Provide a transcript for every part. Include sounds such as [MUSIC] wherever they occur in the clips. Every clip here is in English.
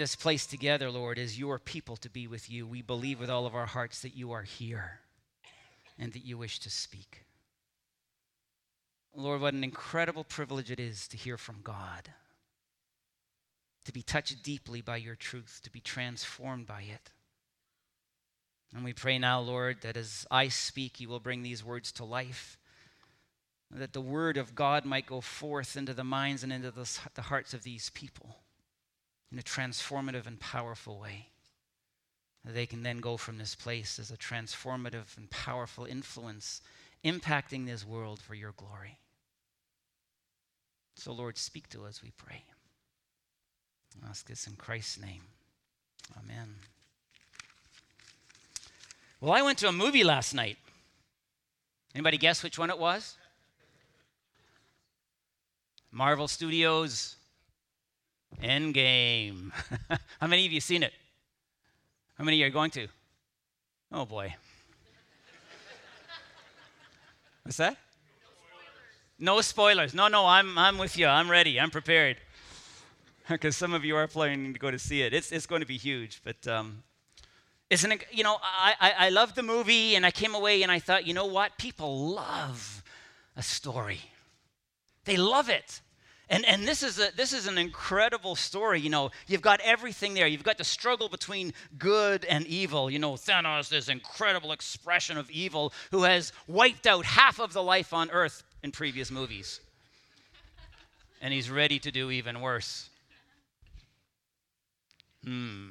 this place together, Lord, as your people to be with you. We believe with all of our hearts that you are here and that you wish to speak. Lord, what an incredible privilege it is to hear from God, to be touched deeply by your truth, to be transformed by it. And we pray now, Lord, that as I speak, you will bring these words to life, that the word of God might go forth into the minds and into the, the hearts of these people in a transformative and powerful way. They can then go from this place as a transformative and powerful influence, impacting this world for your glory. So, Lord, speak to us, we pray. I ask this in Christ's name. Amen. Well, I went to a movie last night. Anybody guess which one it was? Marvel Studios Endgame. [LAUGHS] How many of you seen it? How many are going to? Oh boy. What's that? No spoilers. No, no, I'm, I'm with you. I'm ready. I'm prepared. [LAUGHS] Because some of you are planning to go to see it. It's, it's going to be huge. But um, isn't it, you know, I, I, I love the movie and I came away and I thought, you know what? People love a story, they love it. And, and this, is a, this is an incredible story. You know, you've got everything there. You've got the struggle between good and evil. You know, Thanos, this incredible expression of evil who has wiped out half of the life on Earth in previous movies. And he's ready to do even worse. Hmm.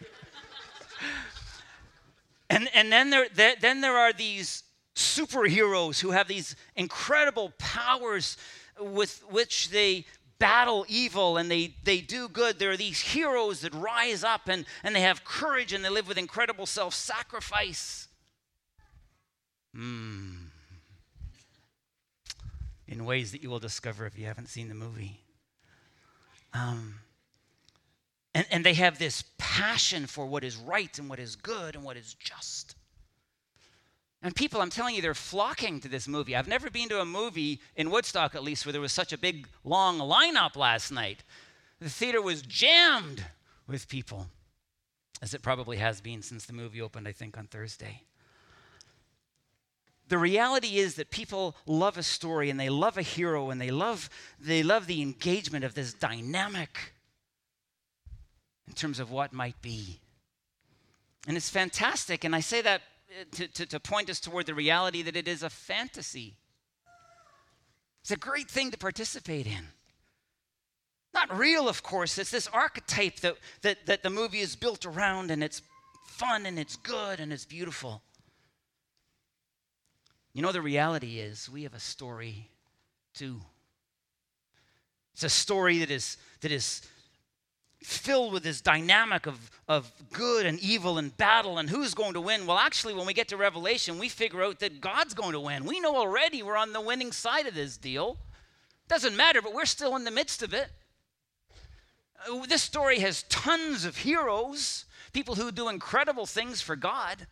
[LAUGHS] and, and then, there, then there are these superheroes who have these incredible powers with which they battle evil and they, they do good. There are these heroes that rise up and, and they have courage and they live with incredible self sacrifice. Mm. In ways that you will discover if you haven't seen the movie. Um, and, and they have this passion for what is right and what is good and what is just. And people, I'm telling you, they're flocking to this movie. I've never been to a movie, in Woodstock at least, where there was such a big, long lineup last night. The theater was jammed with people, as it probably has been since the movie opened, I think, on Thursday. The reality is that people love a story and they love a hero and they love, they love the engagement of this dynamic in terms of what might be. And it's fantastic. And I say that to, to, to point us toward the reality that it is a fantasy. It's a great thing to participate in. Not real, of course. It's this archetype that, that, that the movie is built around, and it's fun, and it's good, and it's beautiful. You know, the reality is we have a story too. It's a story that is, that is filled with this dynamic of, of good and evil and battle and who's going to win. Well, actually, when we get to Revelation, we figure out that God's going to win. We know already we're on the winning side of this deal. Doesn't matter, but we're still in the midst of it. Uh, this story has tons of heroes, people who do incredible things for God.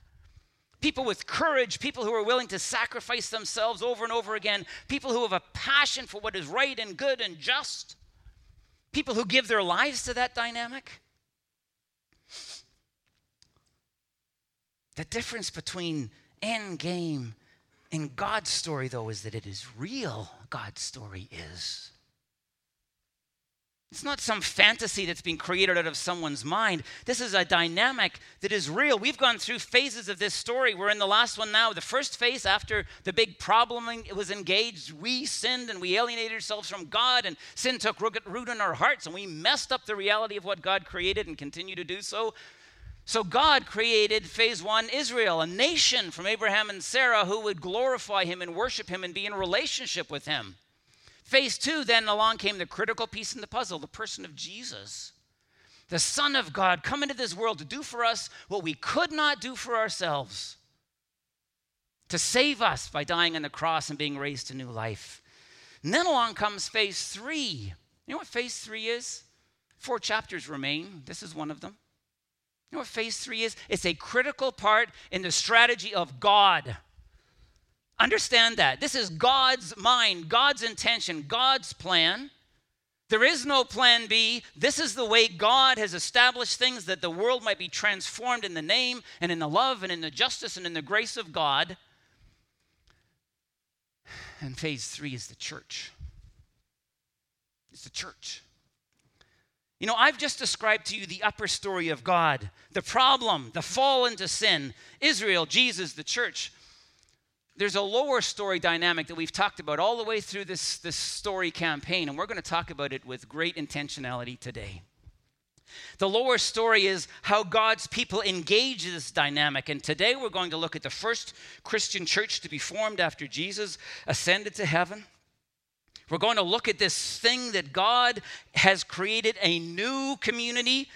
People with courage, people who are willing to sacrifice themselves over and over again, people who have a passion for what is right and good and just people who give their lives to that dynamic. The difference between end game and God's story, though, is that it is real. God's story is. It's not some fantasy that's being created out of someone's mind. This is a dynamic that is real. We've gone through phases of this story. We're in the last one now. The first phase, after the big problem was engaged, we sinned and we alienated ourselves from God, and sin took root in our hearts, and we messed up the reality of what God created and continue to do so. So, God created phase one Israel, a nation from Abraham and Sarah who would glorify Him and worship Him and be in relationship with Him. Phase two, then along came the critical piece in the puzzle the person of Jesus. The Son of God come into this world to do for us what we could not do for ourselves, to save us by dying on the cross and being raised to new life. And then along comes phase three. You know what phase three is? Four chapters remain. This is one of them. You know what phase three is? It's a critical part in the strategy of God. Understand that. This is God's mind, God's intention, God's plan There is no plan B. This is the way God has established things that the world might be transformed in the name and in the love and in the justice and in the grace of God. And phase three is the church. It's the church. You know, I've just described to you the upper story of God, the problem, the fall into sin, Israel, Jesus, the church there's a lower story dynamic that we've talked about all the way through this, this story campaign, and we're going to talk about it with great intentionality today. The lower story is how God's people engage this dynamic. And today we're going to look at the first Christian church to be formed after Jesus ascended to heaven. We're going to look at this thing that God has created a new community,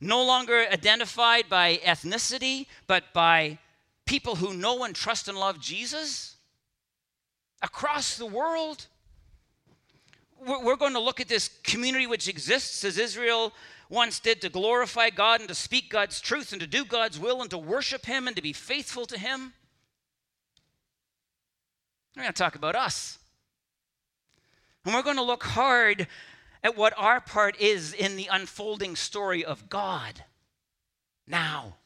no longer identified by ethnicity, but by people who know and trust and love Jesus across the world. We're going to look at this community which exists as Israel once did to glorify God and to speak God's truth and to do God's will and to worship Him and to be faithful to Him. We're going to talk about us. And we're going to look hard at what our part is in the unfolding story of God now.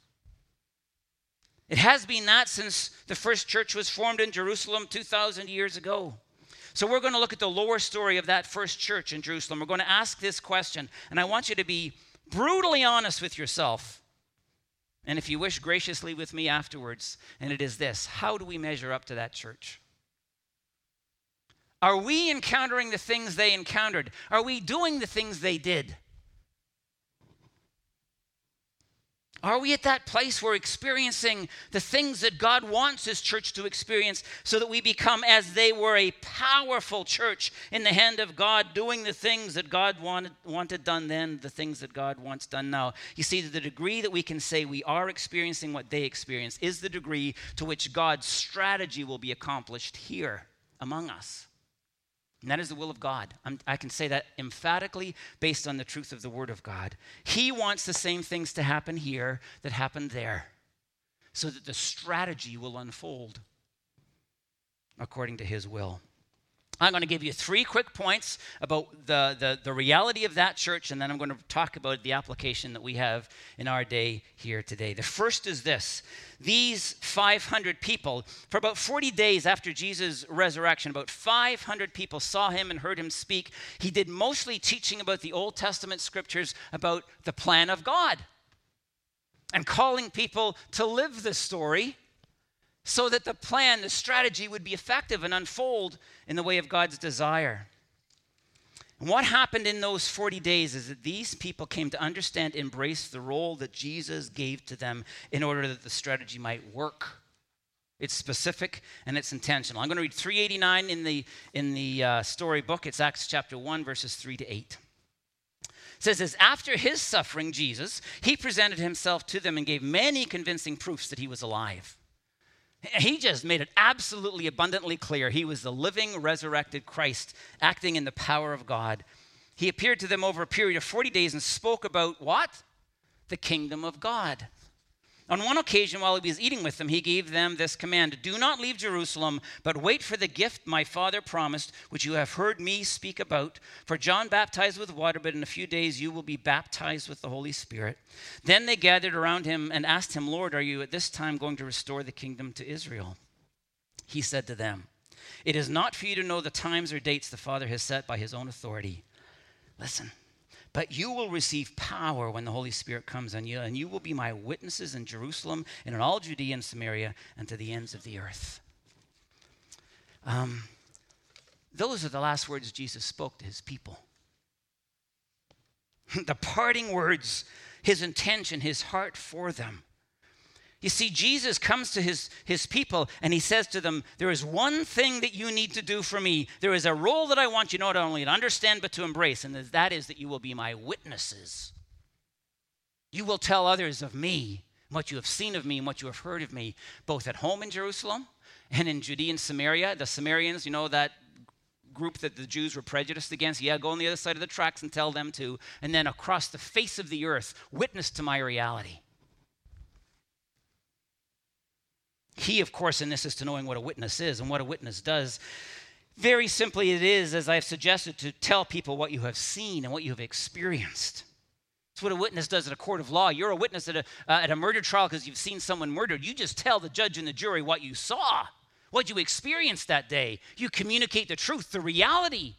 It has been that since the first church was formed in Jerusalem 2,000 years ago. So we're going to look at the lower story of that first church in Jerusalem. We're going to ask this question, and I want you to be brutally honest with yourself. And if you wish, graciously with me afterwards. And it is this How do we measure up to that church? Are we encountering the things they encountered? Are we doing the things they did? Are we at that place where experiencing the things that God wants His church to experience so that we become, as they were, a powerful church in the hand of God, doing the things that God wanted, wanted done then, the things that God wants done now? You see, the degree that we can say we are experiencing what they experienced is the degree to which God's strategy will be accomplished here among us. And that is the will of God. I'm, i can say that emphatically based on the truth of the Word of God. He wants the same things to happen here that happened there so that the strategy will unfold according to His will. I'm going to give you three quick points about the, the, the, reality of that church, and then I'm going to talk about the application that we have in our day here today. The first is this these 500 people, for about 40 days after Jesus' resurrection, about 500 people saw him and heard him speak. He did mostly teaching about the Old Testament scriptures about the plan of God and calling people to live the story so that the plan, the strategy would be effective and unfold in the way of God's desire. And what happened in those 40 days is that these people came to understand, embrace the role that Jesus gave to them in order that the strategy might work. It's specific and it's intentional. I'm going to read 389 in the, in the uh, storybook. It's Acts chapter 1, verses 3 to 8. It says as after his suffering, Jesus, he presented himself to them and gave many convincing proofs that he was alive. He just made it absolutely abundantly clear he was the living, resurrected Christ acting in the power of God. He appeared to them over a period of 40 days and spoke about what? The kingdom of God. On one occasion, while he was eating with them, he gave them this command Do not leave Jerusalem, but wait for the gift my Father promised, which you have heard me speak about. For John baptized with water, but in a few days you will be baptized with the Holy Spirit. Then they gathered around him and asked him, Lord, are you at this time going to restore the kingdom to Israel? He said to them, It is not for you to know the times or dates the Father has set by his own authority. Listen. But you will receive power when the Holy Spirit comes on you, and you will be my witnesses in Jerusalem and in all Judea and Samaria and to the ends of the earth. Um, those are the last words Jesus spoke to his people. [LAUGHS] the parting words, his intention, his heart for them. You see, Jesus comes to his, his people and he says to them, There is one thing that you need to do for me. There is a role that I want you not only to understand, but to embrace, and that is that you will be my witnesses. You will tell others of me, what you have seen of me, and what you have heard of me, both at home in Jerusalem and in Judea and Samaria. The Samaritans, you know, that group that the Jews were prejudiced against. Yeah, go on the other side of the tracks and tell them to. And then across the face of the earth, witness to my reality. Key, of course, in this is to knowing what a witness is and what a witness does. Very simply, it is, as I've suggested, to tell people what you have seen and what you have experienced. It's what a witness does at a court of law. You're a witness at a, uh, at a murder trial because you've seen someone murdered. You just tell the judge and the jury what you saw, what you experienced that day. You communicate the truth, the reality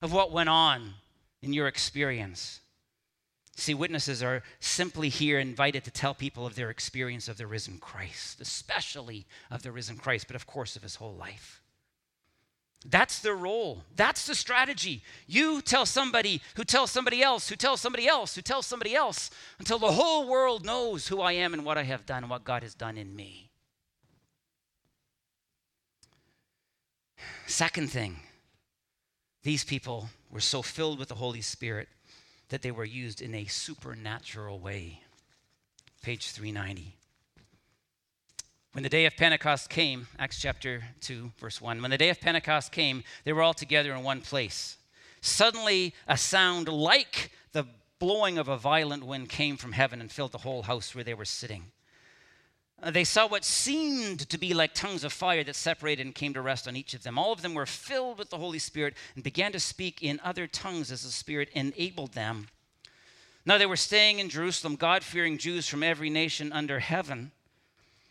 of what went on in your experience. See, witnesses are simply here invited to tell people of their experience of the risen Christ, especially of the risen Christ, but of course of his whole life. That's their role. That's the strategy. You tell somebody who tells somebody else, who tells somebody else, who tells somebody else, until the whole world knows who I am and what I have done and what God has done in me. Second thing, these people were so filled with the Holy Spirit that they were used in a supernatural way. Page 390. When the day of Pentecost came, Acts chapter 2, verse 1, when the day of Pentecost came, they were all together in one place. Suddenly, a sound like the blowing of a violent wind came from heaven and filled the whole house where they were sitting. Uh, they saw what seemed to be like tongues of fire that separated and came to rest on each of them. All of them were filled with the Holy Spirit and began to speak in other tongues as the Spirit enabled them. Now they were staying in Jerusalem, God fearing Jews from every nation under heaven.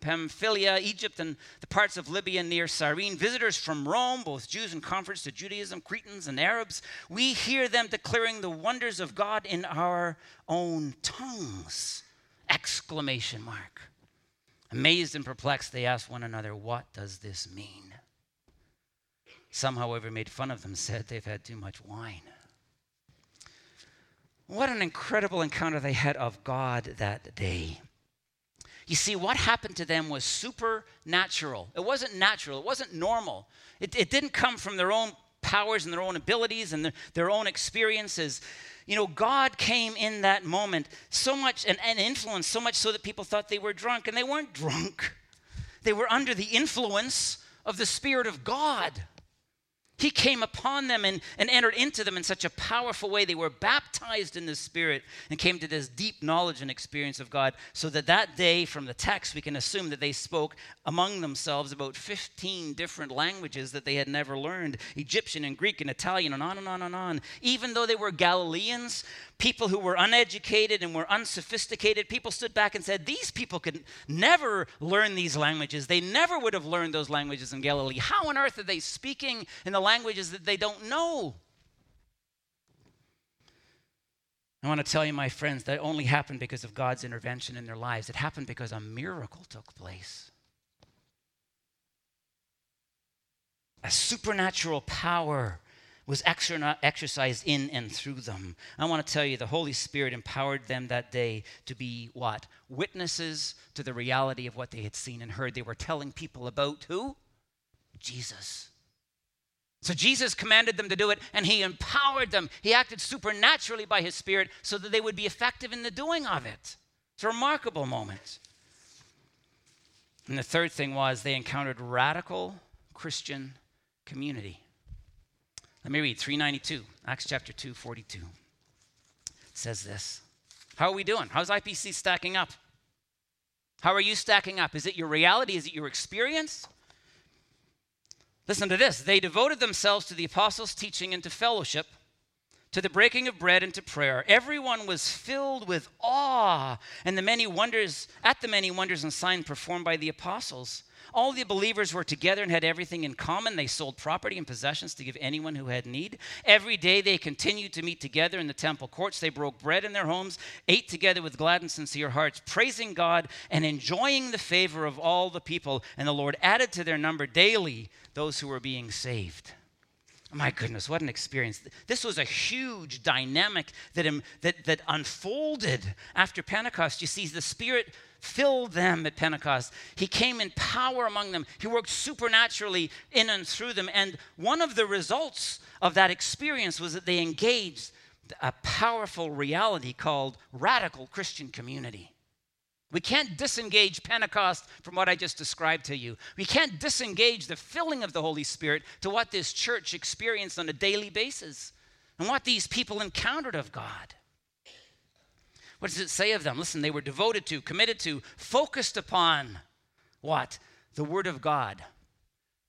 Pamphylia, Egypt, and the parts of Libya near Cyrene, visitors from Rome, both Jews and converts to Judaism, Cretans and Arabs, we hear them declaring the wonders of God in our own tongues. Exclamation mark. Amazed and perplexed, they asked one another, What does this mean? Some, however, made fun of them, said they've had too much wine. What an incredible encounter they had of God that day. You see, what happened to them was supernatural. It wasn't natural, it wasn't normal. It, it didn't come from their own powers and their own abilities and their, their own experiences. You know, God came in that moment so much and, and influenced so much so that people thought they were drunk, and they weren't [LAUGHS] drunk. They were under the influence of the Spirit of God. He came upon them and, and entered into them in such a powerful way. They were baptized in the Spirit and came to this deep knowledge and experience of God. So that that day, from the text, we can assume that they spoke among themselves about 15 different languages that they had never learned Egyptian and Greek and Italian and on and on and on. Even though they were Galileans, people who were uneducated and were unsophisticated, people stood back and said, These people could never learn these languages. They never would have learned those languages in Galilee. How on earth are they speaking in the languages that they don't know? I want to tell you, my friends, that only happened because of God's intervention in their lives. It happened because a miracle took place. A supernatural power was exercised in and through them. I want to tell you, the Holy Spirit empowered them that day to be what? Witnesses to the reality of what they had seen and heard. They were telling people about who? Jesus. So Jesus commanded them to do it, and he empowered them. He acted supernaturally by his Spirit so that they would be effective in the doing of it. It's a remarkable moment. And the third thing was they encountered radical Christian community. Let me read 392, Acts chapter 2, 42. It says this. How are we doing? How's IPC stacking up? How are you stacking up? Is it your reality? Is it your experience? Listen to this. They devoted themselves to the apostles' teaching and to fellowship, to the breaking of bread and to prayer. Everyone was filled with awe and the many wonders at the many wonders and signs performed by the apostles. All the believers were together and had everything in common. They sold property and possessions to give anyone who had need. Every day they continued to meet together in the temple courts. They broke bread in their homes, ate together with glad and sincere hearts, praising God and enjoying the favor of all the people. And the Lord added to their number daily those who were being saved. My goodness, what an experience. This was a huge dynamic that, that, that unfolded after Pentecost. You see, the Spirit filled them at Pentecost. He came in power among them. He worked supernaturally in and through them. And one of the results of that experience was that they engaged a powerful reality called radical Christian community. We can't disengage Pentecost from what I just described to you. We can't disengage the filling of the Holy Spirit to what this church experienced on a daily basis and what these people encountered of God. What does it say of them? Listen, they were devoted to, committed to, focused upon what? The Word of God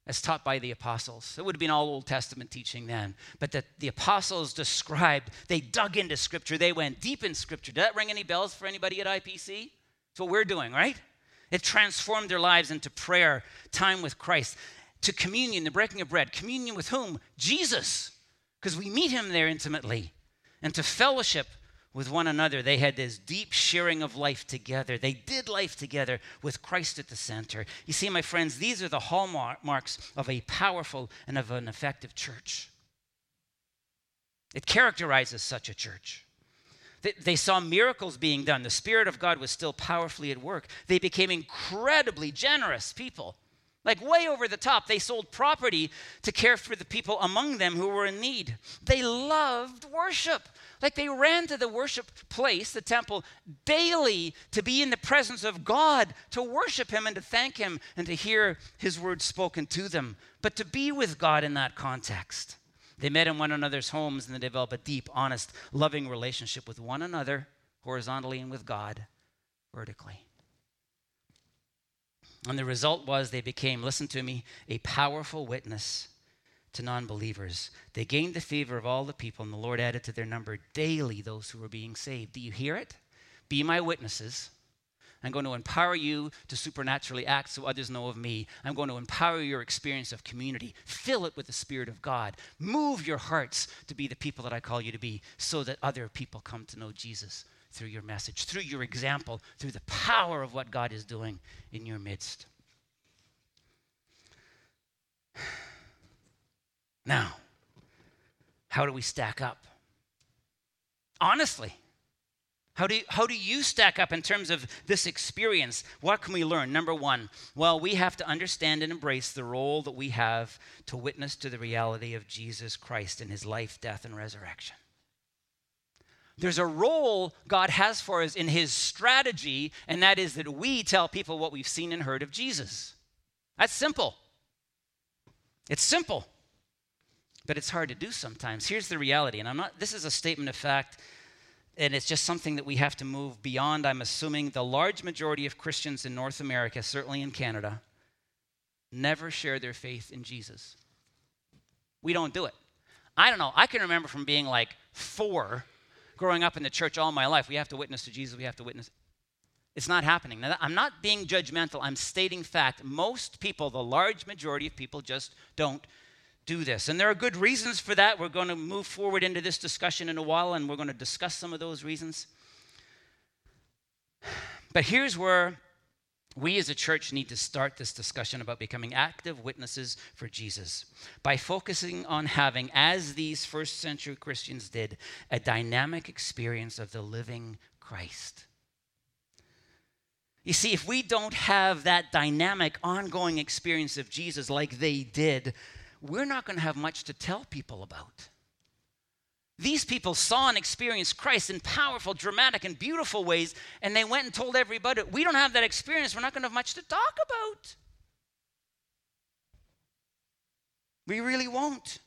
as taught by the apostles. It would have been all Old Testament teaching then. But that the apostles described, they dug into Scripture, they went deep in Scripture. Did that ring any bells for anybody at IPC? That's what we're doing, right? It transformed their lives into prayer, time with Christ, to communion, the breaking of bread. Communion with whom? Jesus, because we meet him there intimately. And to fellowship with one another. They had this deep sharing of life together. They did life together with Christ at the center. You see, my friends, these are the hallmarks of a powerful and of an effective church. It characterizes such a church. They saw miracles being done. The Spirit of God was still powerfully at work. They became incredibly generous people. Like way over the top, they sold property to care for the people among them who were in need. They loved worship. Like they ran to the worship place, the temple, daily to be in the presence of God, to worship Him and to thank Him and to hear His word spoken to them, but to be with God in that context. They met in one another's homes and they developed a deep, honest, loving relationship with one another, horizontally, and with God, vertically. And the result was they became, listen to me, a powerful witness to non believers. They gained the favor of all the people, and the Lord added to their number daily those who were being saved. Do you hear it? Be my witnesses. I'm going to empower you to supernaturally act so others know of me. I'm going to empower your experience of community. Fill it with the Spirit of God. Move your hearts to be the people that I call you to be so that other people come to know Jesus through your message, through your example, through the power of what God is doing in your midst. [SIGHS] Now, how do we stack up? Honestly, how do, you, how do you stack up in terms of this experience? What can we learn? Number one, well, we have to understand and embrace the role that we have to witness to the reality of Jesus Christ in his life, death, and resurrection. There's a role God has for us in his strategy, and that is that we tell people what we've seen and heard of Jesus. That's simple. It's simple but it's hard to do sometimes. Here's the reality, and I'm not, this is a statement of fact, and it's just something that we have to move beyond. I'm assuming the large majority of Christians in North America, certainly in Canada, never share their faith in Jesus. We don't do it. I don't know. I can remember from being like four, growing up in the church all my life, we have to witness to Jesus, we have to witness. It's not happening. Now, I'm not being judgmental. I'm stating fact. Most people, the large majority of people, just don't do this. And there are good reasons for that. We're going to move forward into this discussion in a while, and we're going to discuss some of those reasons. But here's where we as a church need to start this discussion about becoming active witnesses for Jesus by focusing on having, as these first century Christians did, a dynamic experience of the living Christ. You see, if we don't have that dynamic, ongoing experience of Jesus like they did, we're not going to have much to tell people about. These people saw and experienced Christ in powerful, dramatic, and beautiful ways, and they went and told everybody, We don't have that experience. We're not going to have much to talk about. We really won't.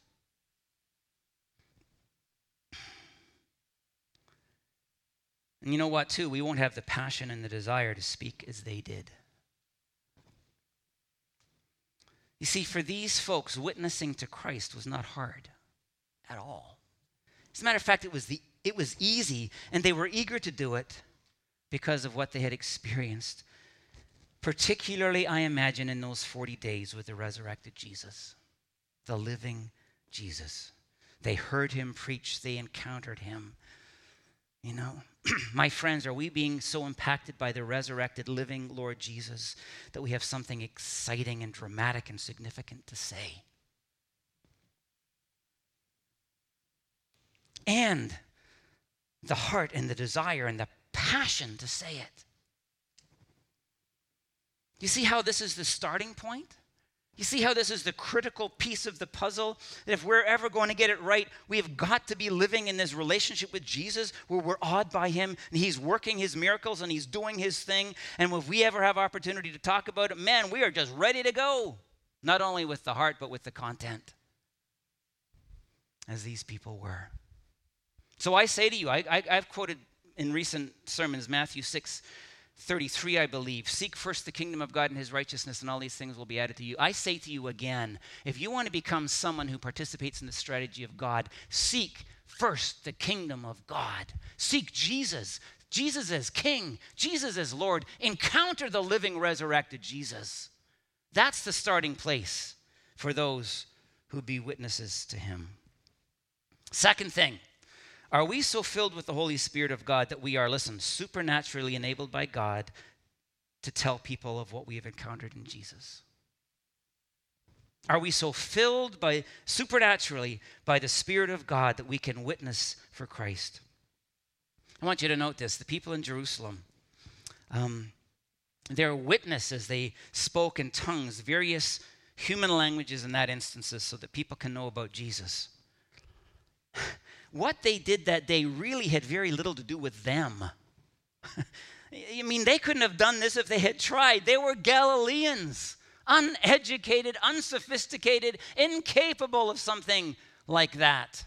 And you know what, too? We won't have the passion and the desire to speak as they did. You see, for these folks, witnessing to Christ was not hard at all. As a matter of fact, it was, the, it was easy, and they were eager to do it because of what they had experienced. Particularly, I imagine, in those 40 days with the resurrected Jesus, the living Jesus. They heard him preach, they encountered him. You know, [CLEARS THROAT] my friends, are we being so impacted by the resurrected, living Lord Jesus that we have something exciting and dramatic and significant to say? And the heart and the desire and the passion to say it. You see how this is the starting point? You see how this is the critical piece of the puzzle? That if we're ever going to get it right, we have got to be living in this relationship with Jesus where we're awed by Him and He's working His miracles and He's doing His thing. And if we ever have opportunity to talk about it, man, we are just ready to go. Not only with the heart, but with the content, as these people were. So I say to you, I, I've quoted in recent sermons Matthew 6 33, I believe. Seek first the kingdom of God and his righteousness, and all these things will be added to you. I say to you again if you want to become someone who participates in the strategy of God, seek first the kingdom of God. Seek Jesus. Jesus as King, Jesus as Lord. Encounter the living, resurrected Jesus. That's the starting place for those who be witnesses to him. Second thing, are we so filled with the Holy Spirit of God that we are, listen, supernaturally enabled by God to tell people of what we have encountered in Jesus? Are we so filled by supernaturally by the Spirit of God that we can witness for Christ? I want you to note this: the people in Jerusalem, um, their witnesses, they spoke in tongues, various human languages in that instances, so that people can know about Jesus what they did that day really had very little to do with them. [LAUGHS] I mean, they couldn't have done this if they had tried. They were Galileans, uneducated, unsophisticated, incapable of something like that.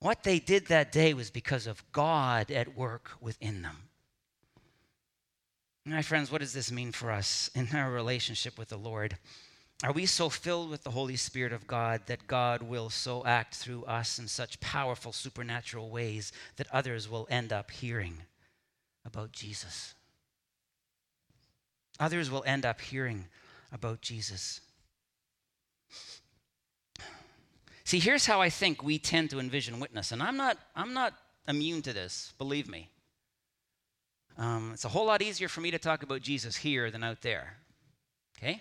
What they did that day was because of God at work within them. My friends, what does this mean for us in our relationship with the Lord? Are we so filled with the Holy Spirit of God that God will so act through us in such powerful supernatural ways that others will end up hearing about Jesus? Others will end up hearing about Jesus. See, here's how I think we tend to envision witness, and I'm not, I'm not immune to this, believe me. Um, it's a whole lot easier for me to talk about Jesus here than out there. Okay?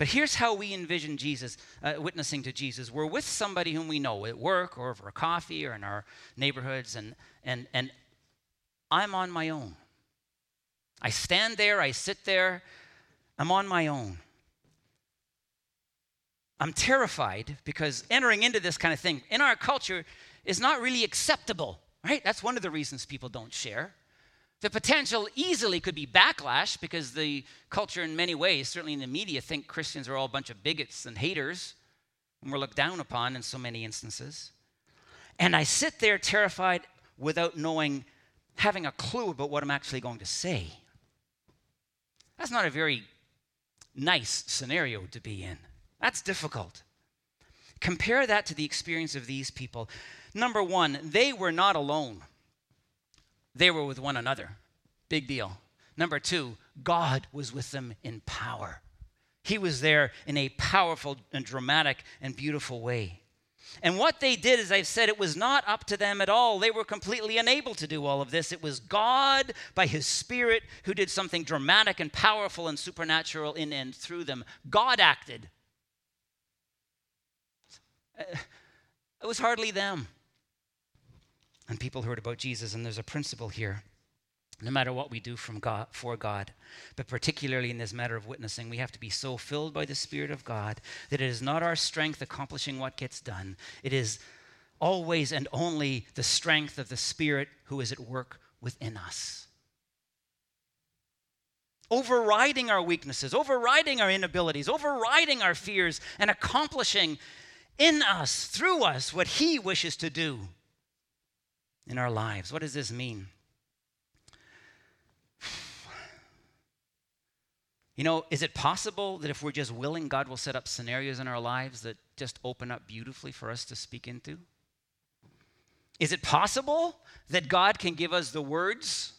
But here's how we envision Jesus, uh, witnessing to Jesus. We're with somebody whom we know at work or over a coffee or in our neighborhoods, and, and, and I'm on my own. I stand there, I sit there, I'm on my own. I'm terrified because entering into this kind of thing in our culture is not really acceptable, right? That's one of the reasons people don't share. The potential easily could be backlash because the culture, in many ways, certainly in the media, think Christians are all a bunch of bigots and haters, and we're looked down upon in so many instances. And I sit there terrified without knowing, having a clue about what I'm actually going to say. That's not a very nice scenario to be in. That's difficult. Compare that to the experience of these people. Number one, they were not alone. They were with one another. Big deal. Number two, God was with them in power. He was there in a powerful and dramatic and beautiful way. And what they did, as I've said, it was not up to them at all. They were completely unable to do all of this. It was God, by His Spirit, who did something dramatic and powerful and supernatural in and through them. God acted. Uh, it was hardly them and people heard about Jesus. And there's a principle here. No matter what we do from God, for God, but particularly in this matter of witnessing, we have to be so filled by the Spirit of God that it is not our strength accomplishing what gets done. It is always and only the strength of the Spirit who is at work within us. Overriding our weaknesses, overriding our inabilities, overriding our fears, and accomplishing in us, through us, what He wishes to do in our lives. What does this mean? [SIGHS] You know, is it possible that if we're just willing, God will set up scenarios in our lives that just open up beautifully for us to speak into? Is it possible that God can give us the words?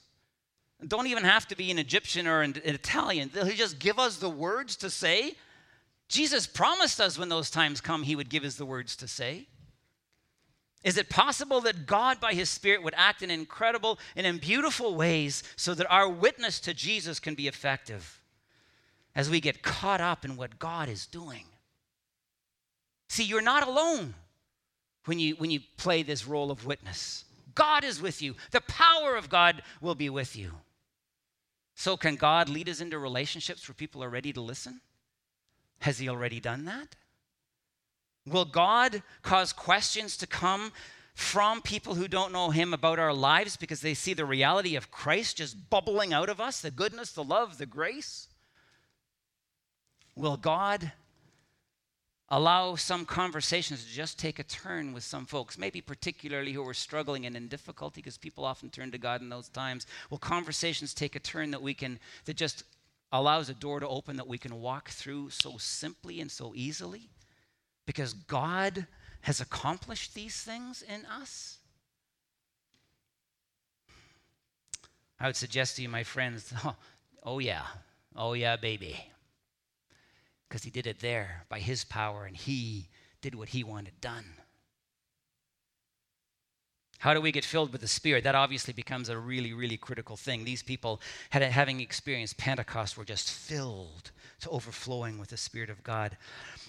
Don't even have to be an Egyptian or an Italian. He'll just give us the words to say. Jesus promised us when those times come, He would give us the words to say. Is it possible that God, by His Spirit, would act in incredible and in beautiful ways so that our witness to Jesus can be effective as we get caught up in what God is doing? See, you're not alone when you, when you play this role of witness. God is with you, the power of God will be with you. So, can God lead us into relationships where people are ready to listen? Has He already done that? Will God cause questions to come from people who don't know Him about our lives because they see the reality of Christ just bubbling out of us the goodness, the love, the grace? Will God allow some conversations to just take a turn with some folks, maybe particularly who are struggling and in difficulty, because people often turn to God in those times. Will conversations take a turn that we can, that just allows a door to open that we can walk through so simply and so easily? Because God has accomplished these things in us? I would suggest to you, my friends, [LAUGHS] oh, oh yeah, oh yeah, baby because he did it there by his power and he did what he wanted done. How do we get filled with the Spirit? That obviously becomes a really, really critical thing. These people, had, having experienced Pentecost, were just filled to overflowing with the Spirit of God.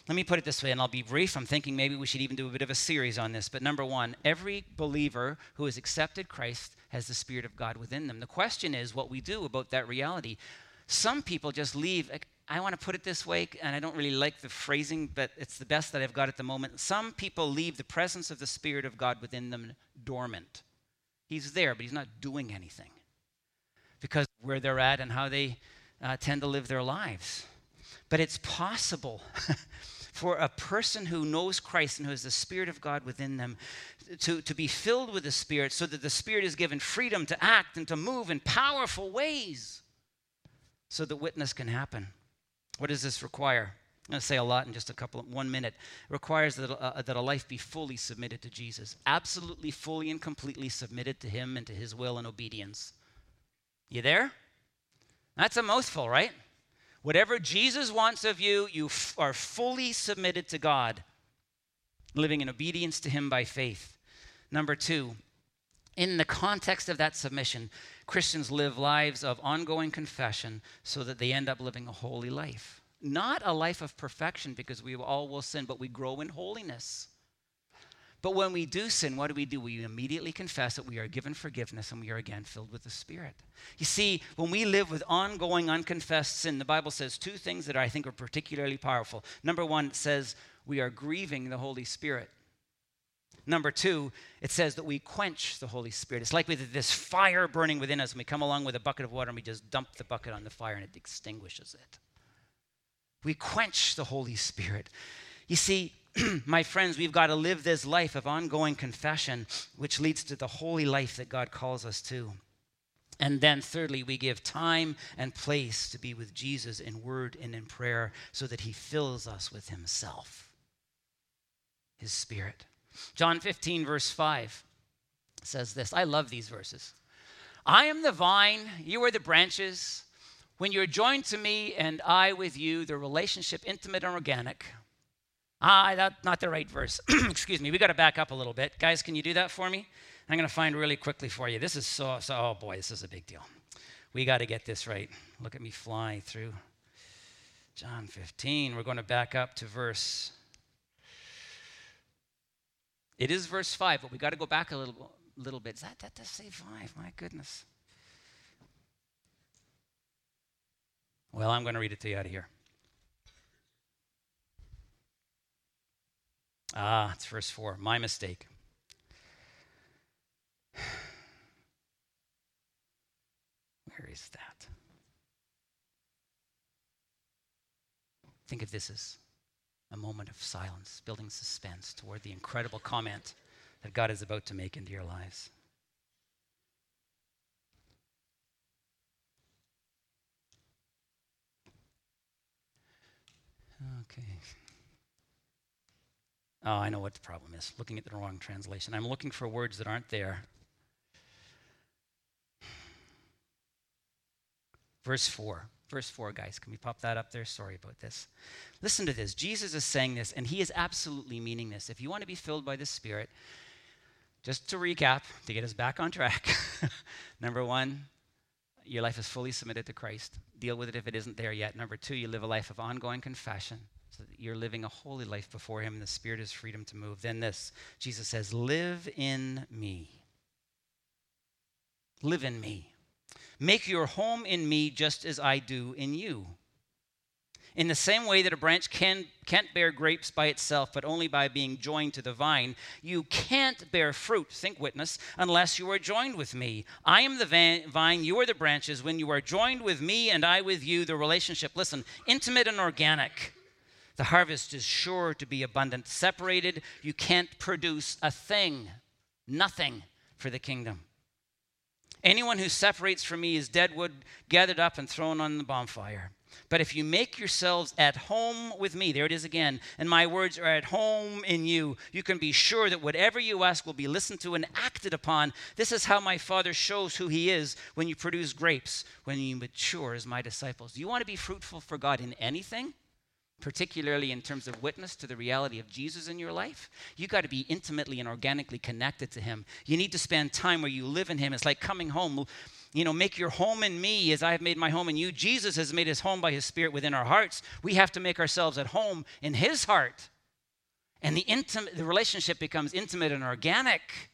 Let me put it this way, and I'll be brief. I'm thinking maybe we should even do a bit of a series on this. But number one, every believer who has accepted Christ has the Spirit of God within them. The question is what we do about that reality. Some people just leave I want to put it this way, and I don't really like the phrasing, but it's the best that I've got at the moment. Some people leave the presence of the Spirit of God within them dormant. He's there, but he's not doing anything because where they're at and how they uh, tend to live their lives. But it's possible [LAUGHS] for a person who knows Christ and who has the Spirit of God within them to, to be filled with the Spirit so that the Spirit is given freedom to act and to move in powerful ways so that witness can happen. What does this require? I'm going to say a lot in just a couple, of, one minute. It requires that, uh, that a life be fully submitted to Jesus, absolutely, fully, and completely submitted to Him and to His will and obedience. You there? That's a mouthful, right? Whatever Jesus wants of you, you f- are fully submitted to God, living in obedience to Him by faith. Number two, in the context of that submission, Christians live lives of ongoing confession so that they end up living a holy life. Not a life of perfection because we all will sin, but we grow in holiness. But when we do sin, what do we do? We immediately confess that we are given forgiveness and we are again filled with the Spirit. You see, when we live with ongoing unconfessed sin, the Bible says two things that I think are particularly powerful. Number one, it says we are grieving the Holy Spirit. Number two, it says that we quench the Holy Spirit. It's like with this fire burning within us, and we come along with a bucket of water and we just dump the bucket on the fire and it extinguishes it. We quench the Holy Spirit. You see, [CLEARS THROAT] my friends, we've got to live this life of ongoing confession, which leads to the holy life that God calls us to. And then, thirdly, we give time and place to be with Jesus in word and in prayer so that he fills us with himself, his spirit. John 15, verse 5 says this. I love these verses. I am the vine, you are the branches. When you're joined to me and I with you, the relationship intimate and organic. Ah, that's not the right verse. [CLEARS THROAT] Excuse me. We got to back up a little bit. Guys, can you do that for me? I'm going to find really quickly for you. This is so, so, oh boy, this is a big deal. We got to get this right. Look at me fly through John 15. We're going to back up to verse it is verse 5, but we got to go back a little, little bit. Is that, that does say 5? My goodness. Well, I'm going to read it to you out of here. Ah, it's verse 4. My mistake. [SIGHS] Where is that? Think of this as a moment of silence, building suspense toward the incredible comment that God is about to make into your lives. Okay. Oh, I know what the problem is. Looking at the wrong translation. I'm looking for words that aren't there. Verse 4. Verse 4, guys. Can we pop that up there? Sorry about this. Listen to this. Jesus is saying this, and he is absolutely meaning this. If you want to be filled by the Spirit, just to recap, to get us back on track, [LAUGHS] number one, your life is fully submitted to Christ. Deal with it if it isn't there yet. Number two, you live a life of ongoing confession so that you're living a holy life before Him and the Spirit is freedom to move. Then this, Jesus says, Live in me. Live in me. Make your home in me just as I do in you. In the same way that a branch can, can't bear grapes by itself, but only by being joined to the vine, you can't bear fruit, think witness, unless you are joined with me. I am the vine, you are the branches. When you are joined with me and I with you, the relationship, listen, intimate and organic. The harvest is sure to be abundant. Separated, you can't produce a thing, nothing for the kingdom. Anyone who separates from me is dead wood gathered up and thrown on the bonfire. But if you make yourselves at home with me, there it is again, and my words are at home in you, you can be sure that whatever you ask will be listened to and acted upon. This is how my Father shows who he is when you produce grapes, when you mature as my disciples. Do you want to be fruitful for God in anything? Particularly in terms of witness to the reality of Jesus in your life, you got to be intimately and organically connected to him. You need to spend time where you live in him. It's like coming home you know, make your home in me as I have made my home in you. Jesus has made his home by his spirit within our hearts. We have to make ourselves at home in his heart. And the intimate the relationship becomes intimate and organic.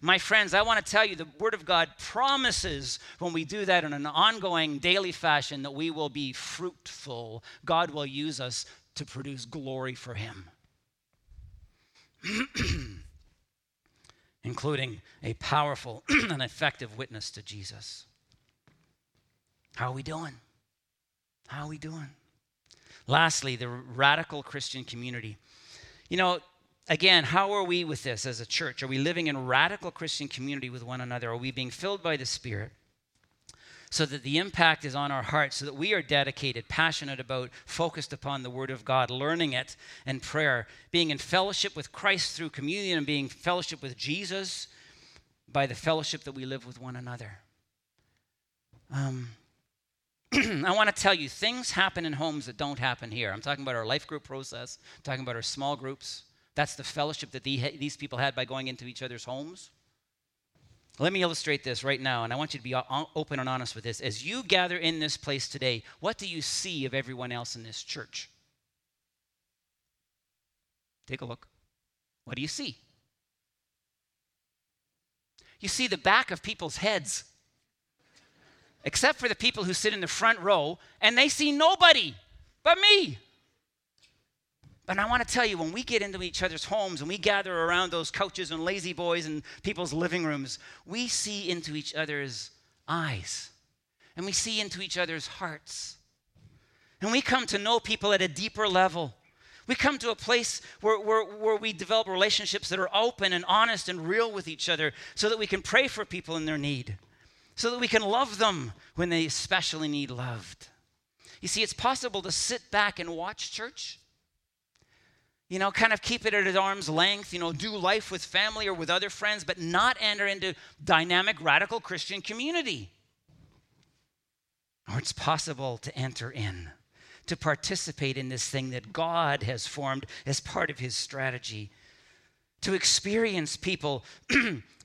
My friends, I want to tell you the word of God promises when we do that in an ongoing daily fashion that we will be fruitful. God will use us to produce glory for him. [CLEARS THROAT] including a powerful [CLEARS THROAT] and effective witness to Jesus. How are we doing? How are we doing? Lastly, the radical Christian community. You know, again, how are we with this as a church? Are we living in radical Christian community with one another? Are we being filled by the Spirit? so that the impact is on our hearts, so that we are dedicated, passionate about, focused upon the Word of God, learning it and prayer, being in fellowship with Christ through communion and being fellowship with Jesus by the fellowship that we live with one another. Um, [CLEARS THROAT] I want to tell you, things happen in homes that don't happen here. I'm talking about our life group process, I'm talking about our small groups. That's the fellowship that these people had by going into each other's homes. Let me illustrate this right now, and I want you to be open and honest with this. As you gather in this place today, what do you see of everyone else in this church? Take a look. What do you see? You see the back of people's heads, except for the people who sit in the front row, and they see nobody but me. But I want to tell you, when we get into each other's homes and we gather around those couches and lazy boys and people's living rooms, we see into each other's eyes and we see into each other's hearts. And we come to know people at a deeper level. We come to a place where, where, where we develop relationships that are open and honest and real with each other so that we can pray for people in their need, so that we can love them when they especially need loved. You see, it's possible to sit back and watch church you know, kind of keep it at arm's length, you know, do life with family or with other friends, but not enter into dynamic, radical Christian community. Or it's possible to enter in, to participate in this thing that God has formed as part of his strategy to experience people [CLEARS THROAT]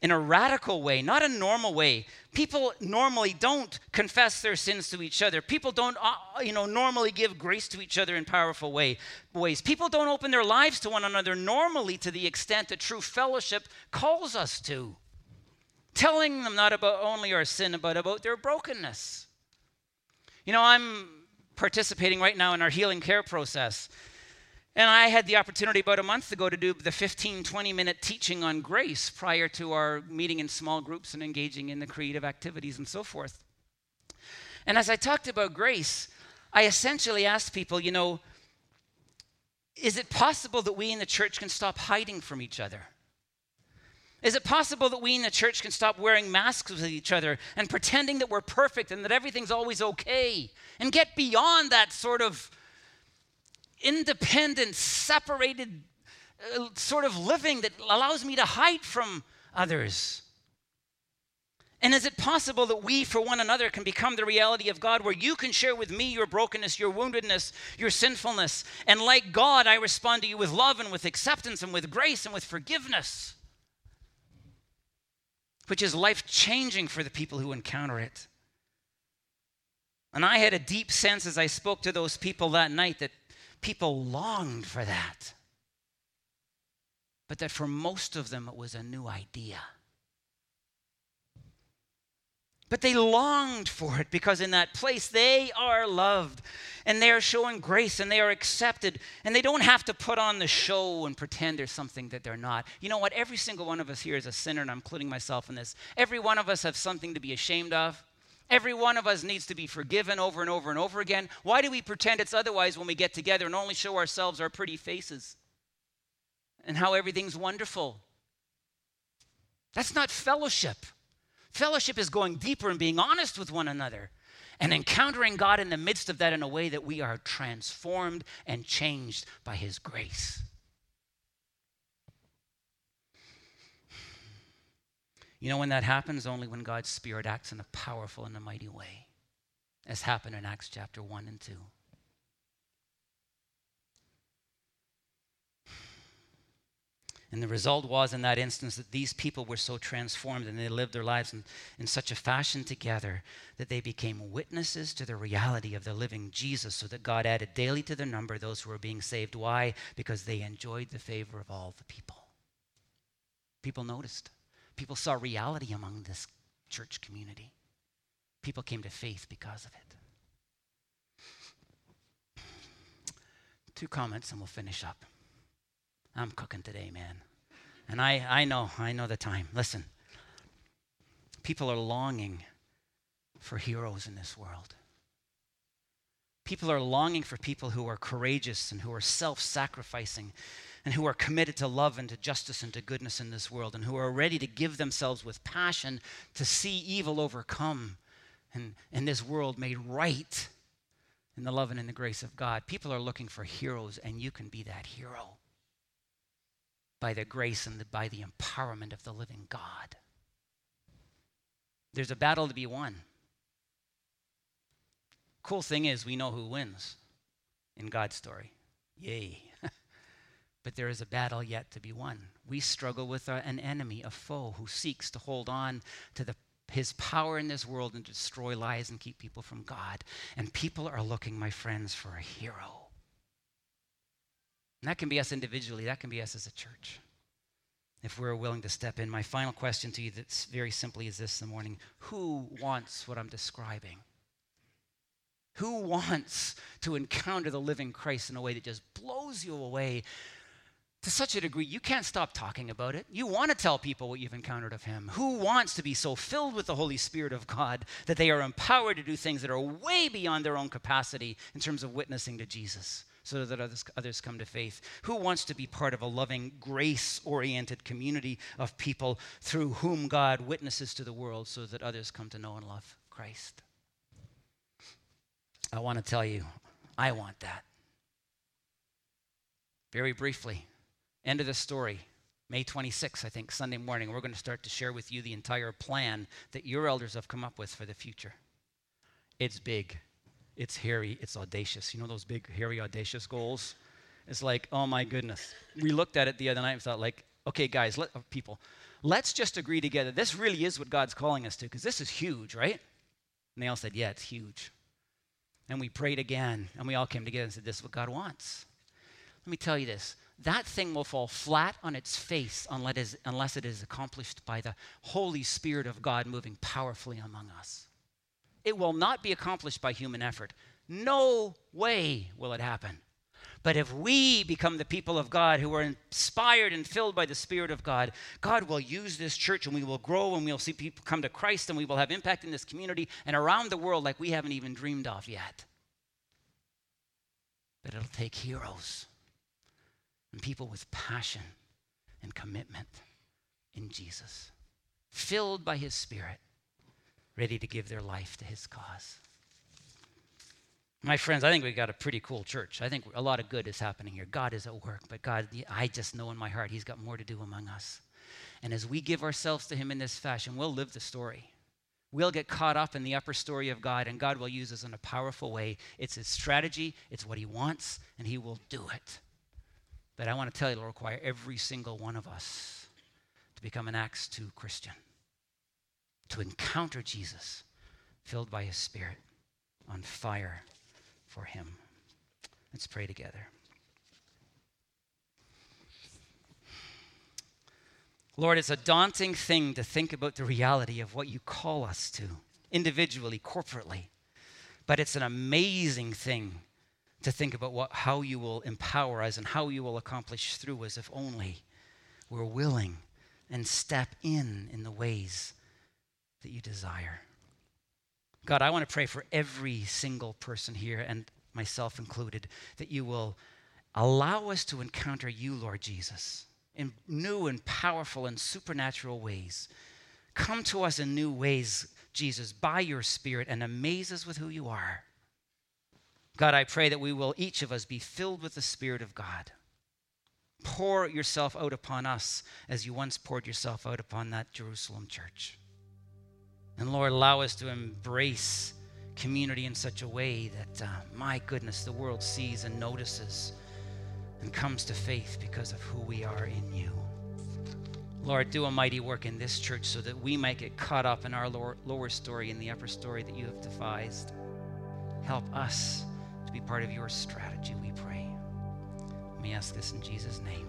in a radical way, not a normal way. People normally don't confess their sins to each other. People don't, uh, you know, normally give grace to each other in powerful way, ways. People don't open their lives to one another normally to the extent that true fellowship calls us to. Telling them not about only our sin, but about their brokenness. You know, I'm participating right now in our healing care process. And I had the opportunity about a month ago to do the 15, 20 minute teaching on grace prior to our meeting in small groups and engaging in the creative activities and so forth. And as I talked about grace, I essentially asked people, you know, is it possible that we in the church can stop hiding from each other? Is it possible that we in the church can stop wearing masks with each other and pretending that we're perfect and that everything's always okay and get beyond that sort of independent, separated uh, sort of living that allows me to hide from others? And is it possible that we, for one another, can become the reality of God where you can share with me your brokenness, your woundedness, your sinfulness? And like God, I respond to you with love and with acceptance and with grace and with forgiveness, which is life changing for the people who encounter it. And I had a deep sense as I spoke to those people that night that people longed for that. But that for most of them, it was a new idea. But they longed for it because in that place they are loved and they are showing grace and they are accepted and they don't have to put on the show and pretend they're something that they're not. You know what? Every single one of us here is a sinner, and I'm including myself in this. Every one of us has something to be ashamed of. Every one of us needs to be forgiven over and over and over again. Why do we pretend it's otherwise when we get together and only show ourselves our pretty faces and how everything's wonderful? That's not fellowship. Fellowship is going deeper and being honest with one another and encountering God in the midst of that in a way that we are transformed and changed by His grace. You know when that happens? Only when God's Spirit acts in a powerful and a mighty way, as happened in Acts chapter 1 and 2. And the result was, in that instance, that these people were so transformed and they lived their lives in, in such a fashion together that they became witnesses to the reality of the living Jesus, so that God added daily to their number those who were being saved. Why? Because they enjoyed the favor of all the people. People noticed. People saw reality among this church community. People came to faith because of it. Two comments and we'll finish up. I'm cooking today, man. And I, I know, I know the time. Listen, people are longing for heroes in this world. People are longing for people who are courageous and who are self sacrificing and who are committed to love and to justice and to goodness in this world, and who are ready to give themselves with passion to see evil overcome and, and this world made right in the love and in the grace of God. People are looking for heroes, and you can be that hero by the grace and the, by the empowerment of the living God. There's a battle to be won. Cool thing is, we know who wins in God's story. Yay but there is a battle yet to be won. We struggle with uh, an enemy, a foe who seeks to hold on to the, his power in this world and destroy lies and keep people from God. And people are looking, my friends, for a hero. And that can be us individually, that can be us as a church. If we're willing to step in. My final question to you that's very simply is this the morning Who wants what I'm describing? Who wants to encounter the living Christ in a way that just blows you away to such a degree you can't stop talking about it. You want to tell people what you've encountered of Him. Who wants to be so filled with the Holy Spirit of God that they are empowered to do things that are way beyond their own capacity in terms of witnessing to Jesus? so that others, others come to faith? Who wants to be part of a loving, grace oriented community of people through whom God witnesses to the world so that others come to know and love Christ? I want to tell you, I want that. Very briefly, End of the story. May 26th, I think, Sunday morning, we're going to start to share with you the entire plan that your elders have come up with for the future. It's big, it's hairy, it's audacious. You know those big, hairy, audacious goals? It's like, oh my goodness. We looked at it the other night and thought, like, okay, guys, let, people, let's just agree together. This really is what God's calling us to, because this is huge, right? And they all said, yeah, it's huge. And we prayed again, and we all came together and said, this is what God wants. Let me tell you this that thing will fall flat on its face unless it is accomplished by the Holy Spirit of God moving powerfully among us. It will not be accomplished by human effort. No way will it happen. But if we become the people of God who are inspired and filled by the Spirit of God, God will use this church and we will grow and we'll see people come to Christ and we will have impact in this community and around the world like we haven't even dreamed of yet. But it'll take heroes and people with passion and commitment in Jesus, filled by his Spirit, ready to give their life to his cause. My friends, I think we've got a pretty cool church. I think a lot of good is happening here. God is at work, but God, I just know in my heart He's got more to do among us. And as we give ourselves to Him in this fashion, we'll live the story. We'll get caught up in the upper story of God, and God will use us in a powerful way. It's His strategy, it's what He wants, and He will do it. But I want to tell you, it'll require every single one of us to become an Acts 2 Christian, to encounter Jesus filled by his Spirit, on fire for him. Let's pray together. Lord, it's a daunting thing to think about the reality of what you call us to. individually, corporately. But it's an amazing thing to think about what, how you will empower us and how you will accomplish through us if only we're willing and step in in the ways that you desire. God, I want to pray for every single person here and myself included that you will allow us to encounter you, Lord Jesus, in new and powerful and supernatural ways. Come to us in new ways, Jesus, by your Spirit and amaze us with who you are. God, I pray that we will, each of us, be filled with the Spirit of God. Pour yourself out upon us as you once poured yourself out upon that Jerusalem church. And Lord, allow us to embrace community in such a way that, uh, my goodness, the world sees and notices and comes to faith because of who we are in you. Lord, do a mighty work in this church so that we might get caught up in our lower, lower story and the upper story that you have devised. Help us be part of your strategy, we pray. Let me ask this in Jesus' name.